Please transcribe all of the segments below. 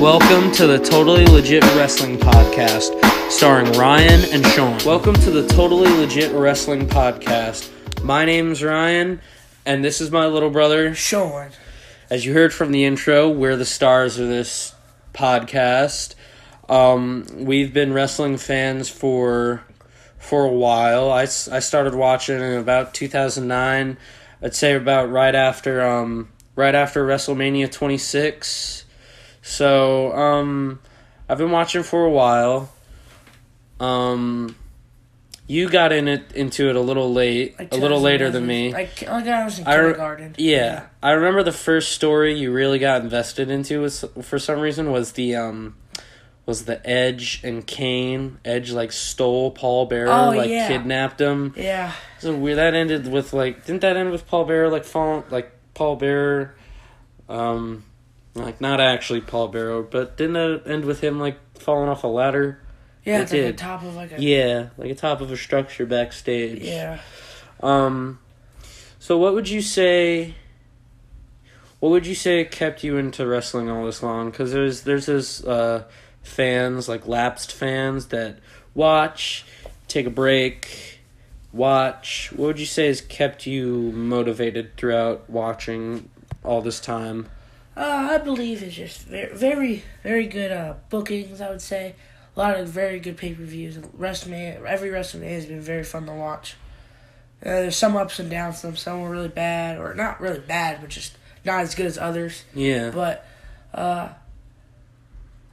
Welcome to the Totally Legit Wrestling Podcast, starring Ryan and Sean. Welcome to the Totally Legit Wrestling Podcast. My name's Ryan, and this is my little brother. Sean. As you heard from the intro, we're the stars of this podcast. Um, we've been wrestling fans for for a while. I, I started watching in about 2009. I'd say about right after um right after WrestleMania 26. So, um I've been watching for a while. Um you got in it into it a little late, a little later than 2011. me. Like, like I was in I re- kindergarten. Yeah, I remember the first story you really got invested into was for some reason was the um was the Edge and Kane. Edge like stole Paul Bearer, Oh, like yeah. kidnapped him. Yeah. So weird. That ended with like didn't that end with Paul Bearer like falling like Paul Bearer, um, like not actually Paul Bearer, but didn't it end with him like falling off a ladder? Yeah, It it's like did. top of like a. Yeah, like a top of a structure backstage. Yeah. Um, so what would you say? What would you say kept you into wrestling all this long? Because there's there's this uh, fans like lapsed fans that watch, take a break, watch. What would you say has kept you motivated throughout watching all this time? Uh, I believe it's just very, very, very good uh, bookings. I would say a lot of very good pay per views. WrestleMania, every WrestleMania has been very fun to watch. Uh, there's some ups and downs. Some some were really bad, or not really bad, but just not as good as others. Yeah, But, uh,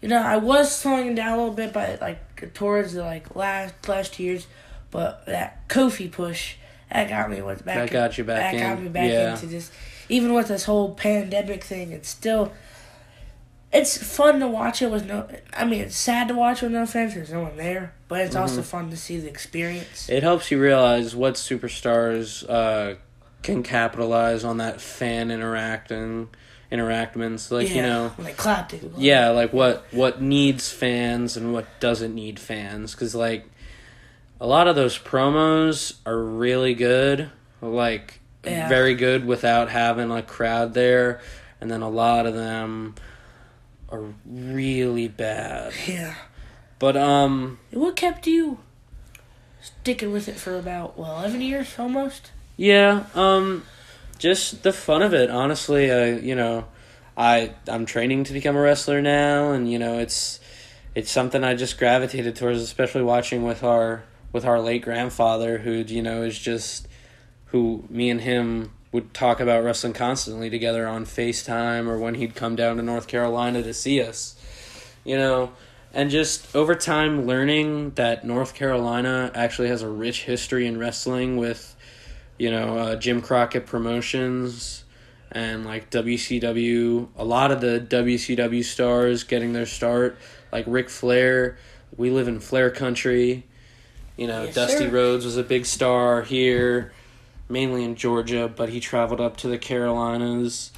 you know, I was slowing down a little bit by like towards the like last last years, but that Kofi push that got me with back. That got you back That got in, me back yeah. into this. Even with this whole pandemic thing, it's still. It's fun to watch it with no. I mean, it's sad to watch with no fans. There's no one there, but it's Mm-hmm. also fun to see the experience. it helps you realize what superstars uh, can capitalize on that fan interacting interactments. Like yeah, you know, like clapped yeah like what what needs fans and what doesn't need fans because like a lot of those promos are really good like Yeah. very good without having a crowd there and then a lot of them are really bad Yeah. but um What kept you sticking with it for about well eleven years almost? Yeah, um just the fun of it. Honestly, I you know, I I'm training to become a wrestler now and you know, it's it's something I just gravitated towards especially watching with our with our late grandfather who you know is just who me and him would talk about wrestling constantly together on FaceTime or when he'd come down to North Carolina to see us. You know, and just over time learning that North Carolina actually has a rich history in wrestling with you know, uh, Jim Crockett Promotions and like WCW. A lot of the WCW stars getting their start, like Ric Flair. We live in Flair country. You know, Yes, Dusty sir. Rhodes was a big star here, mainly in Georgia, but he traveled up to the Carolinas.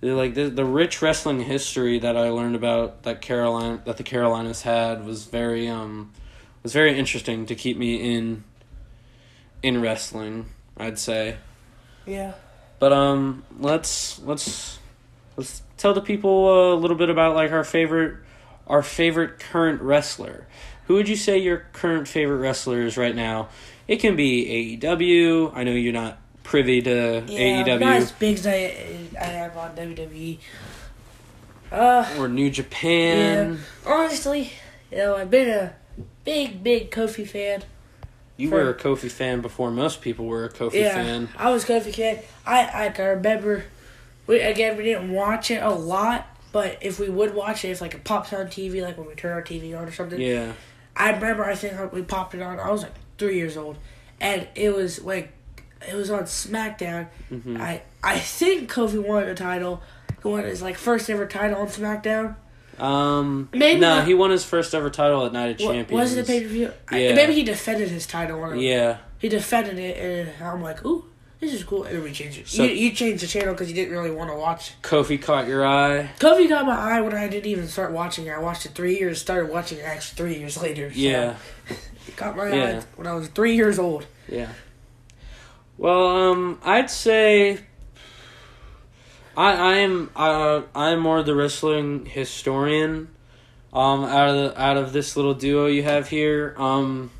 Like the the rich wrestling history that I learned about that Carolina that the Carolinas had was very um was very interesting to keep me in in wrestling. I'd say. Yeah. But um, let's let's let's tell the people a little bit about like our favorite our favorite current wrestler. Who would you say your current favorite wrestler is right now? It can be AEW. I know you're not privy to Yeah, AEW not as big as I, I am on WWE. Uh, or New Japan. honestly, you know, I've been a big, big Kofi fan. You For- were a Kofi fan before most people were a Kofi yeah, fan. I was Kofi fan. I I can remember. We again we didn't watch it a lot, but if we would watch it, if like it pops on TV, like when we turn our TV on or something, Yeah. I remember I think we popped it on. I was like three years old, and it was like it was on SmackDown. Mhm. I I think Kofi won the title. He won his like first ever title on SmackDown. Um. Maybe no, not- he won his first ever title at Night of Champions. Was it a pay per view? Yeah. Maybe he defended his title. On. Yeah. He defended it, and I'm like, ooh, this is cool. And then we changed it. So- you, you changed the channel because you didn't really want to watch. Kofi caught your eye. Kofi got my eye when I didn't even start watching it. I watched it three years. Started watching it actually three years later. So Yeah. it got my Yeah. eye when I was three years old. Yeah. Well, um, I'd say I I am uh I'm more the wrestling historian. Um, out of the, out of this little duo you have here, um,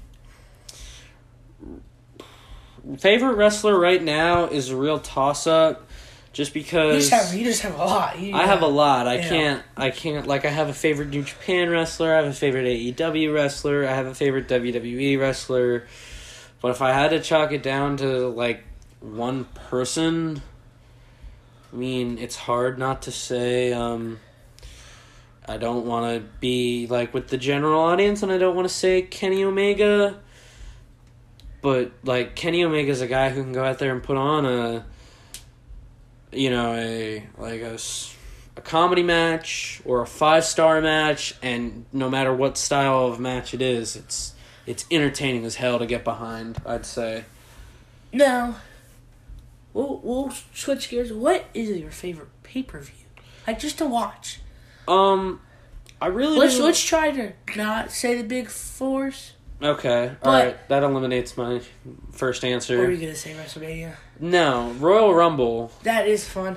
favorite wrestler right now is a real toss up, just You because just have you just have a lot. You, I have a lot. I Yeah. can't. I can't. Like I have a favorite New Japan wrestler. I have a favorite AEW wrestler. I have a favorite WWE wrestler. But if I had to chalk it down to like one person, I mean, it's hard not to say. Um, I don't want to be like with the general audience, and I don't want to say Kenny Omega. But like Kenny Omega's a guy who can go out there and put on a you know a like a, a comedy match or a five star match and no matter what style of match it is it's it's entertaining as hell to get behind i'd say Now, we'll we'll switch gears. What is your favorite pay per view? Like just to watch. um i really Let's do- let's try to not say the big fours. okay all But- right that eliminates my first Or are answer you gonna say WrestleMania? No royal rumble That is fun.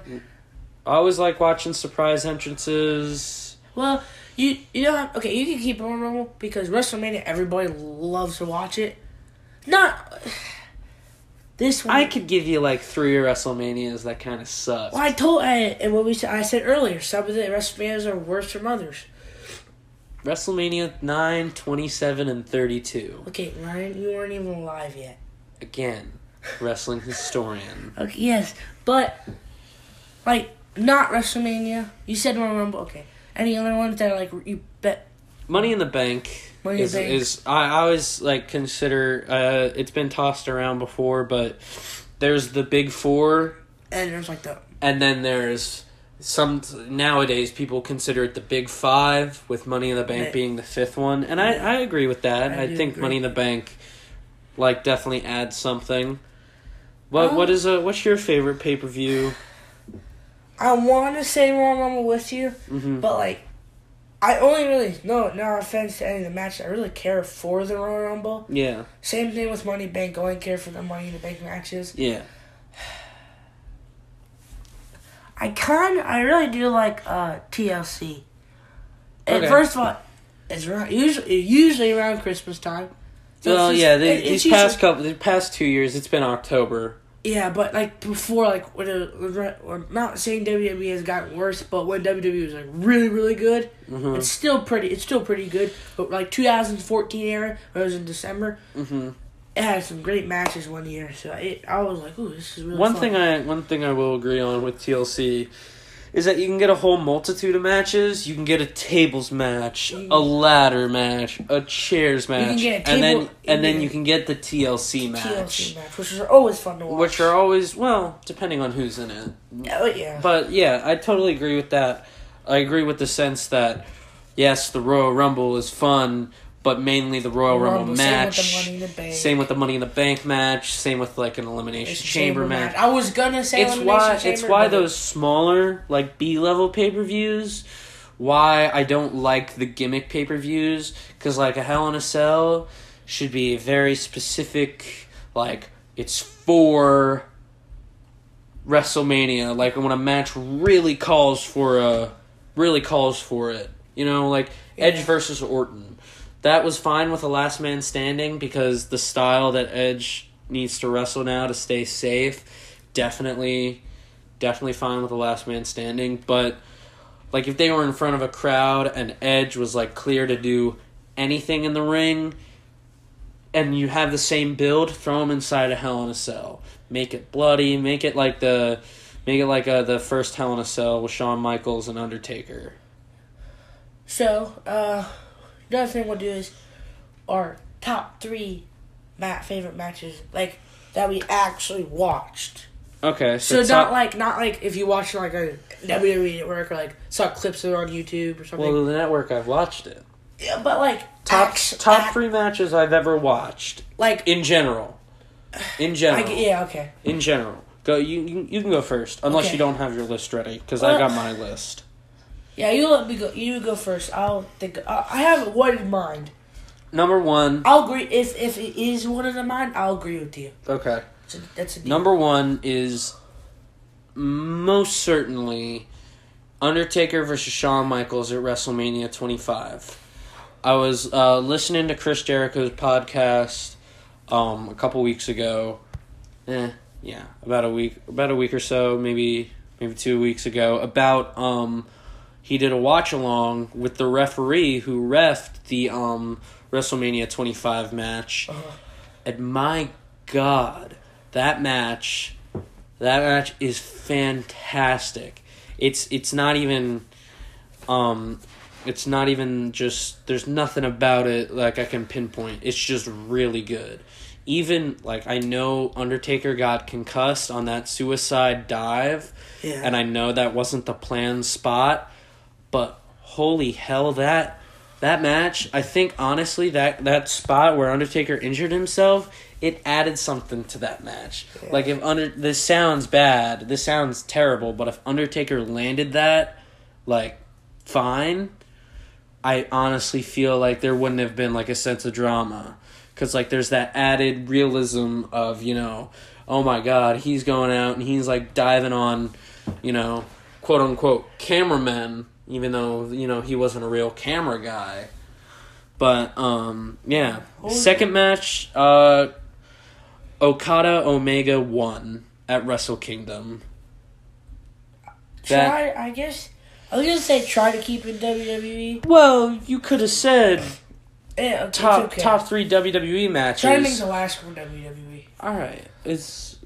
i always like watching surprise entrances Well, you you know how- okay you can keep on Rumble because WrestleMania everybody loves to watch it. Not this one. i could give you like three wrestlemanias that kind of suck Well, I told I, and what we said, I said earlier, some of the WrestleManias are worse from others. WrestleMania 9, 27, and 32. Okay, Ryan, you weren't even alive yet. Again, wrestling historian. Okay, yes, but like not WrestleMania. You said Royal Rumble. Okay, any other ones that are like you bet? Money in the Bank Money in is the Bank. is I, I always like consider uh it's been tossed around before, but there's the big four And there's like the and then there's some nowadays people consider it the big five with Money in the Bank Right. being the fifth one. And I, I agree with that. I I, think agree. Money in the Bank like definitely adds something. What Um, what is a what's your favorite pay per view? I want to say Royal Rumble with you, Mm-hmm. but like I only really no no offense to any of the matches. I really care for the Royal Rumble. Yeah, Same thing with Money Bank. I only care for the Money in the Bank matches. yeah. I kind I really do like uh, TLC. And Okay. first of all, it's around, usually usually around Christmas time. Well, just- yeah. They, these past couple, the past two years, it's been October. Yeah, but like before, like when it, or not saying WWE has gotten worse, but when WWE was like really really good, Mm-hmm. it's still pretty. It's still pretty good. But like 2014 era, when it was in December, Mm-hmm. it had some great matches one year. So it, I was like, ooh, this is really One fun. thing I one thing I will agree on with TLC is that you can get a whole multitude of matches. You can get a tables match, a ladder match, a chairs match, a and then and then you can get the TLC match, TLC match, which are always fun to watch. which are always well, depending on who's in it. oh yeah, But yeah, I totally agree with that. I agree with the sense that yes, the Royal Rumble is fun, but mainly the Royal Rumble, match. Same with the Money in the Bank. Same with the Money in the Bank match. Same with like an elimination a chamber, match. I was gonna say It's why chamber, it's why those smaller like B level pay per views. Why I don't like the gimmick pay per views because like a Hell in a Cell should be very specific like it's for WrestleMania like when a match really calls for a really calls for it you know like Edge Yeah. versus Orton that was fine with the last man standing because the style that Edge needs to wrestle now to stay safe definitely definitely fine with the last man standing. But like if they were in front of a crowd and Edge was like clear to do anything in the ring and you have the same build throw him inside a hell in a cell. Make it bloody make it like the make it like uh, the first hell in a cell with Shawn Michaels and Undertaker. So, uh, the other thing we'll do is our top three mat favorite matches, like that we actually watched. okay So, so, not like not like if you watch like a WWE network or like saw clips of it on YouTube or something. well the network I've watched it yeah, but like top act- top act- three matches I've ever watched like in general in general yeah okay. in general go you, you can go first unless Okay. you don't have your list ready because I uh, got my list Yeah, you let me go. You go first. I'll think. I I have one in mind. number one I'll agree if if it is one of the mine. I'll agree with you. okay So that's a deal. Number one is most certainly Undertaker versus Shawn Michaels at WrestleMania 25. I was uh, listening to Chris Jericho's podcast um, a couple weeks ago. Eh, yeah, about a week, about a week or so, maybe maybe two weeks ago. About um, he did a watch along with the referee who refed the um WrestleMania 25 match. Uh-huh. And my God, that match, that match is fantastic. It's it's not even, um, it's not even just. There's nothing about it like I can pinpoint. It's just really good. Even like I know Undertaker got concussed on that suicide dive, Yeah. and I know that wasn't the planned spot, but holy hell that that match, I think honestly that that spot where Undertaker injured himself, it added something to that match. Yeah. Like if under this sounds bad, this sounds terrible, but if Undertaker landed that like fine, I honestly feel like there wouldn't have been like a sense of drama cuz like there's that added realism of, you know, oh my god, he's going out and he's like diving on, you know, quote unquote cameramen even though you know he wasn't a real camera guy. But um yeah, Holy- second match uh Okada Omega won at Wrestle Kingdom. That- try, I guess. I was gonna say try to keep in WWE. Well, you could have said Yeah, top okay. top 3 WWE matches. Try to make the last one WWE. All right. It's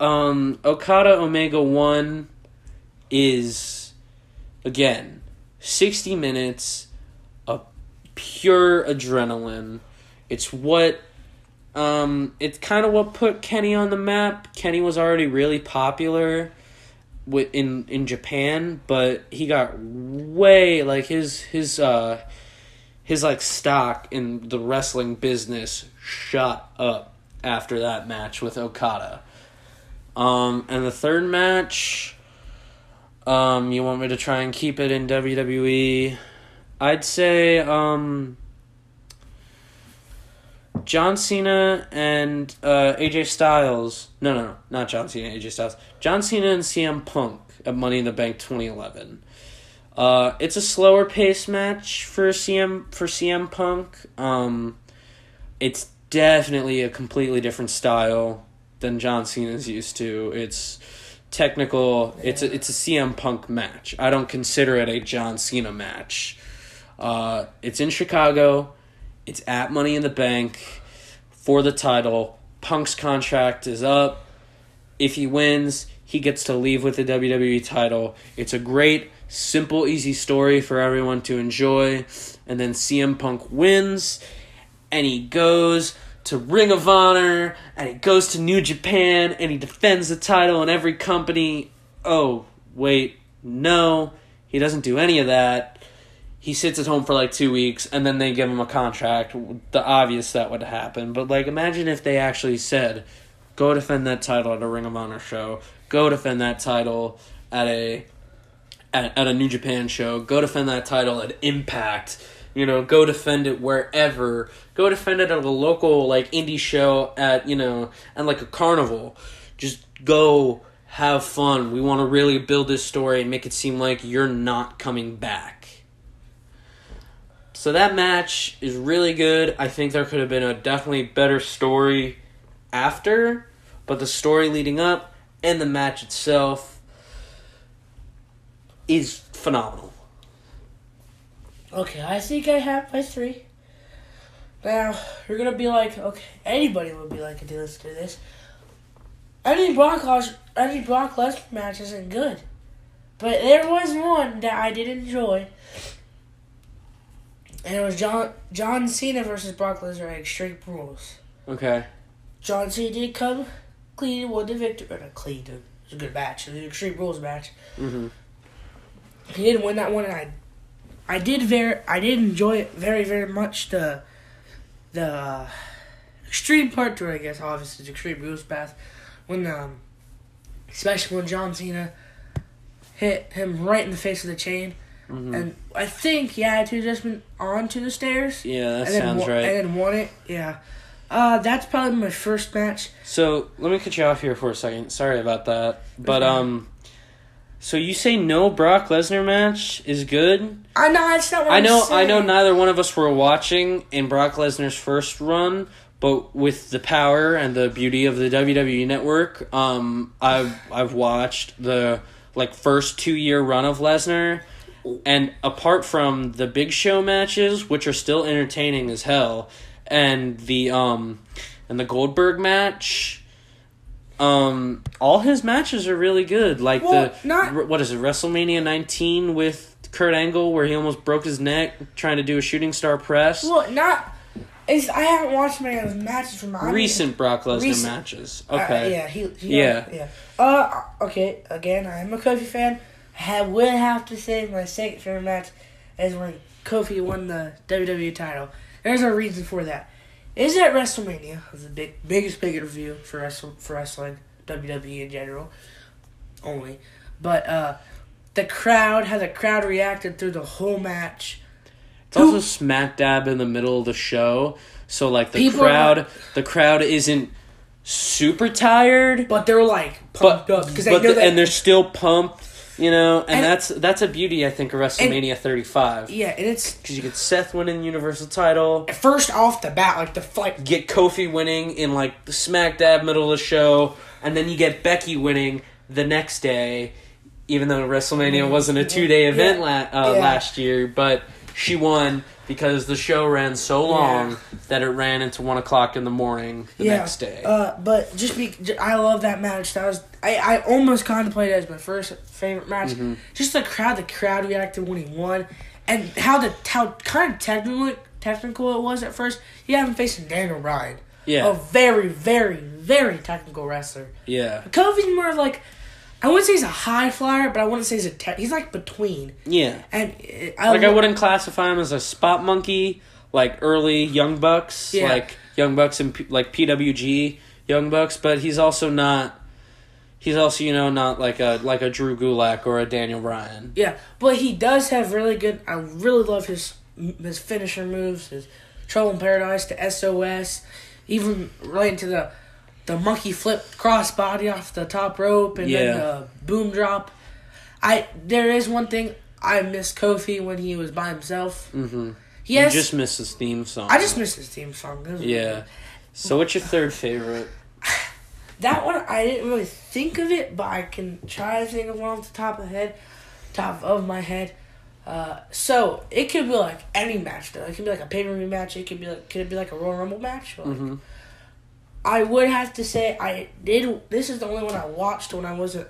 um Okada Omega 1 is again 60 minutes of pure adrenaline. It's what um it's kind of what put Kenny on the map. Kenny was already really popular wi- in in Japan, but he got way like his his uh his like stock in the wrestling business shot up after that match with Okada. Um, and the third match, um, you want me to try and keep it in WWE? I'd say um, John Cena and uh, AJ Styles. No, no, no, not John Cena, AJ Styles. John Cena and CM Punk at Money in the Bank 2011. Uh, it's a slower pace match for CM for CM Punk. Um, it's definitely a completely different style than John Cena's used to. It's technical. It's a, it's a CM Punk match. I don't consider it a John Cena match. Uh, it's in Chicago. It's at Money in the Bank for the title. Punk's contract is up. If he wins, he gets to leave with the WWE title. It's a great, simple, easy story for everyone to enjoy. And then CM Punk wins, and he goes to Ring of Honor, and he goes to New Japan, and he defends the title in every company. Oh, wait, no, he doesn't do any of that. He sits at home for like two weeks, and then they give him a contract. The obvious that would happen, but like, imagine if they actually said, "Go defend that title at a Ring of Honor show. Go defend that title at a at, at a New Japan show. Go defend that title at Impact. You know, go defend it wherever. Go defend it at a local like indie show at you know and like a carnival. Just go have fun. We want to really build this story and make it seem like you're not coming back. So that match is really good. I think there could have been a definitely better story after, but the story leading up and the match itself is phenomenal. Okay, I think I have my three. Now, you're gonna be like, okay, anybody would be like, okay, let's do this. Any Brock any Brock Lesnar match isn't good. But there was one that I did enjoy. And it was John John Cena versus Brock Lesnar at Extreme Rules. Okay. John Cena did come clean and won the victory. Or not clean, it was a good match. It was an Extreme Rules match. Mm-hmm. He didn't win that one, and I, I did very, I did enjoy it very, very much. The, the extreme part to it, I guess, obviously, is extreme rules path. When um, especially when John Cena hit him right in the face with the chain, Mm-hmm. and I think he had to adjustment onto the stairs. Yeah, that sounds won- right. And then won it. Yeah. Uh, that's probably my first match. So let me cut you off here for a second. Sorry about that, but um, So you say no Brock Lesnar match is good? I know not what I know I know neither one of us were watching in Brock Lesnar's first run, but with the power and the beauty of the WWE network, um I've I've watched the like first 2 year run of Lesnar and apart from the big show matches which are still entertaining as hell and the um and the Goldberg match um all his matches are really good like Well, the not- what is it WrestleMania 19 with Kurt Angle where he almost broke his neck trying to do a shooting star press Well, not. Is I haven't watched many of his matches from I mean, recent Brock Lesnar recent- matches uh, okay yeah, he, he Yeah. yeah. Uh, okay. Again, I'm a Kofi fan. I would have to say my second favorite match is when Kofi won the WWE title. There's a reason for that. Is at WrestleMania, it was the big biggest pay per view for wrestle, for wrestling, WWE in general, only. But uh, the crowd, how the crowd reacted through the whole match. It's also smack dab in the middle of the show, so like the People are crowd, the crowd isn't super tired, But they're like but pumped up because they but know the- that. and they're still pumped, you know, and, And- that's that's a beauty I think of WrestleMania 35 yeah, and it's because you get Seth winning the Universal title, first off the bat, like the like get Kofi winning in like the smack dab middle of the show, and then you get Becky winning the next day, even though WrestleMania wasn't a two day event la- uh. Yeah. last year, but she won because the show ran so long that it ran into one o'clock in the morning the yeah, next day. Uh, but just be, I love that match. That was I, I almost contemplated it as my first favorite match. Mm-hmm. Just the crowd, the crowd reacted when he won, and how the how kind of technical technical it was at first. You have him facing Daniel Bryan, yeah, a very very very technical wrestler. yeah, Kofi's more of like. I wouldn't say he's a high flyer, but I wouldn't say he's a tech. He's like between, yeah. and uh, I Like I wouldn't classify him as a spot monkey, like early Young Bucks, Yeah. like Young Bucks and P- like PWG Young Bucks, but he's also not. He's also you know not like a like a Drew Gulak or a Daniel Bryan. Yeah, but he does have really good. I really love his his finisher moves, his Trouble in Paradise to SOS, even related to the the monkey flip crossbody off the top rope and then the boom drop. I there is one thing I miss Kofi when he was by himself. Mm-hmm. Yes, You just miss his theme song. I just miss his theme song. Yeah. So what's your third favorite? That one I didn't really think of it, but I can try to think of one off the top of the head, top of my head. Uh, so it could be like any match though. It could be like a pay per view match. It could be like could it be like a Royal Rumble match? Like, Mm-hmm. I would have to say I did. This is the only one I watched when I wasn't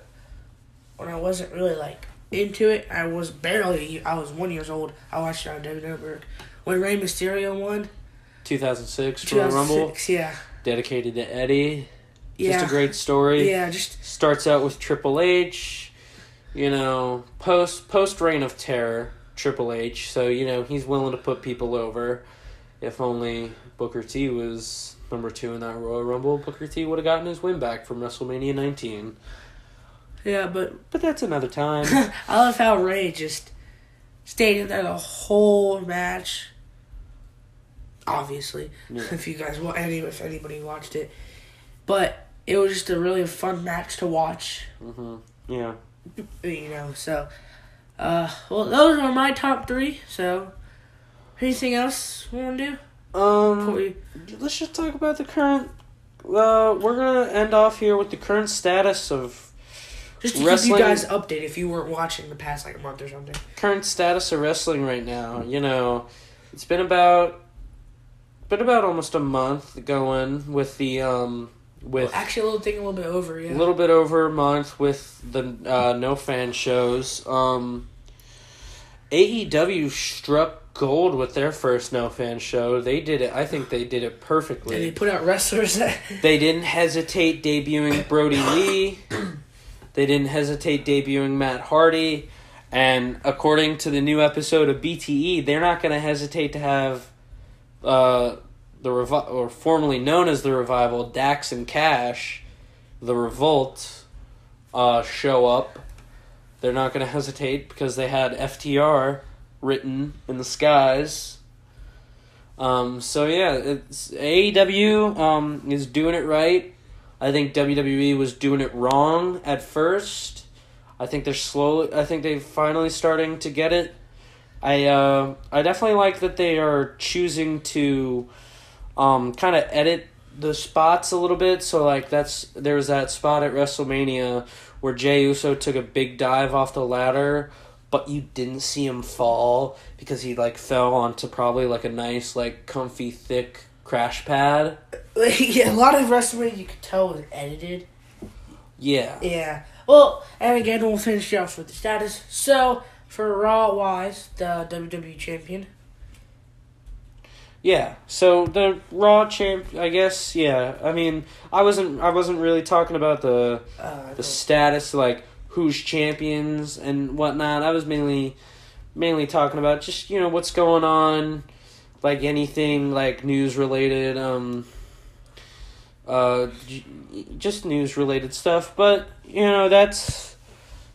when I wasn't really like into it. I was barely. I was one years old. I watched it on WWE Network when Rey Mysterio won. 2006 Royal Rumble, 2006, Yeah. dedicated to Eddie. Yeah. Just a great story. Yeah. Just Starts out with Triple H, you know, post post reign of terror, Triple H. So you know he's willing to put people over. If only Booker T was number two in that Royal Rumble, Booker T would have gotten his win back from WrestleMania 19. yeah, but But that's another time. I love how Rey just stayed in there the whole match. Obviously, Yeah. if you guys wa any if anybody watched it, but it was just a really fun match to watch. hmm Yeah. You know, so uh, well, those are my top three. So, anything else we want to do? Um, we- let's just talk about the current. Uh, we're gonna end off here with the current status of just to wrestling- keep you guys updated if you weren't watching the past like a month or something. current status of wrestling right now. You know, it's been about been about almost a month going with the um with Actually, a little thing a little bit over. Yeah. a little bit over a month with the uh, no fan shows. Um, AEW struck gold with their first no fan show. They did it. I think they did it perfectly. and they put out wrestlers that They didn't hesitate debuting Brodie Lee. They didn't hesitate debuting Matt Hardy. And according to the new episode of BTE, they're not going to hesitate to have uh, the revi- or formerly known as the revival Dax and Cash, the Revolt, uh, show up. They're not going to hesitate because they had FTR written in the skies. Um, so yeah, it's AEW um, is doing it right. I think WWE was doing it wrong at first. I think they're slowly. I think they're finally starting to get it. I uh, I definitely like that they are choosing to, um, kind of edit the spots a little bit. So like that's there was that spot at WrestleMania where Jey Uso took a big dive off the ladder, but you didn't see him fall because he like fell onto probably like a nice like comfy thick crash pad. yeah, a lot of WrestleMania you could tell was edited. Yeah. Yeah. Well, and again, we'll finish off with the status. So, for Raw wise, the WWE champion. Yeah. So the Raw champ, I guess. Yeah. I mean, I wasn't. I wasn't really talking about the Uh, the status, like who's champions and whatnot. I was mainly mainly talking about just you know what's going on, like anything like news related. Um. Uh, just news related stuff, but you know that's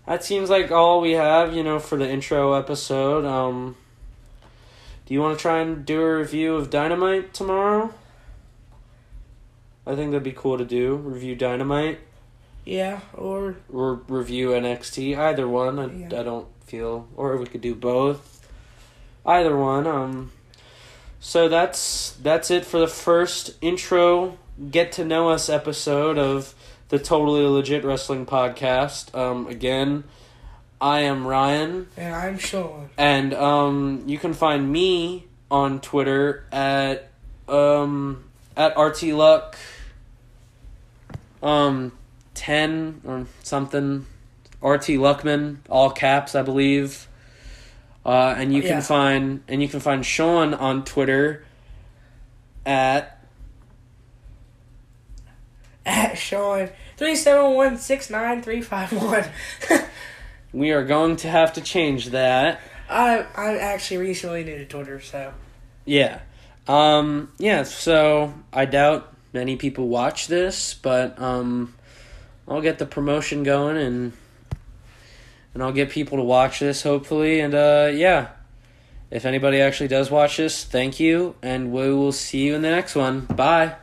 that seems like all we have. You know for the intro episode. Um. Do you want to try and do a review of Dynamite tomorrow? I think that'd be cool to do. Review Dynamite yeah, or or review NXT. Either one. I, Yeah. I don't feel, or we could do both. Either one. Um. So that's that's it for the first intro get to know us episode of the Totally Legit Wrestling Podcast. Um. Again, I am Ryan. and I'm Sean. And um, you can find me on Twitter at um at rtluck um ten or something rt luckman all caps I believe. Uh, and you can Yeah. find and you can find Sean on Twitter at At Sean three seven one six nine three five one. we are going to have to change that. I I'm actually recently did a Twitter, so Yeah. Um yeah, so I doubt many people watch this, but um I'll get the promotion going and and I'll get people to watch this hopefully and uh yeah. If anybody actually does watch this, thank you and we will see you in the next one. Bye.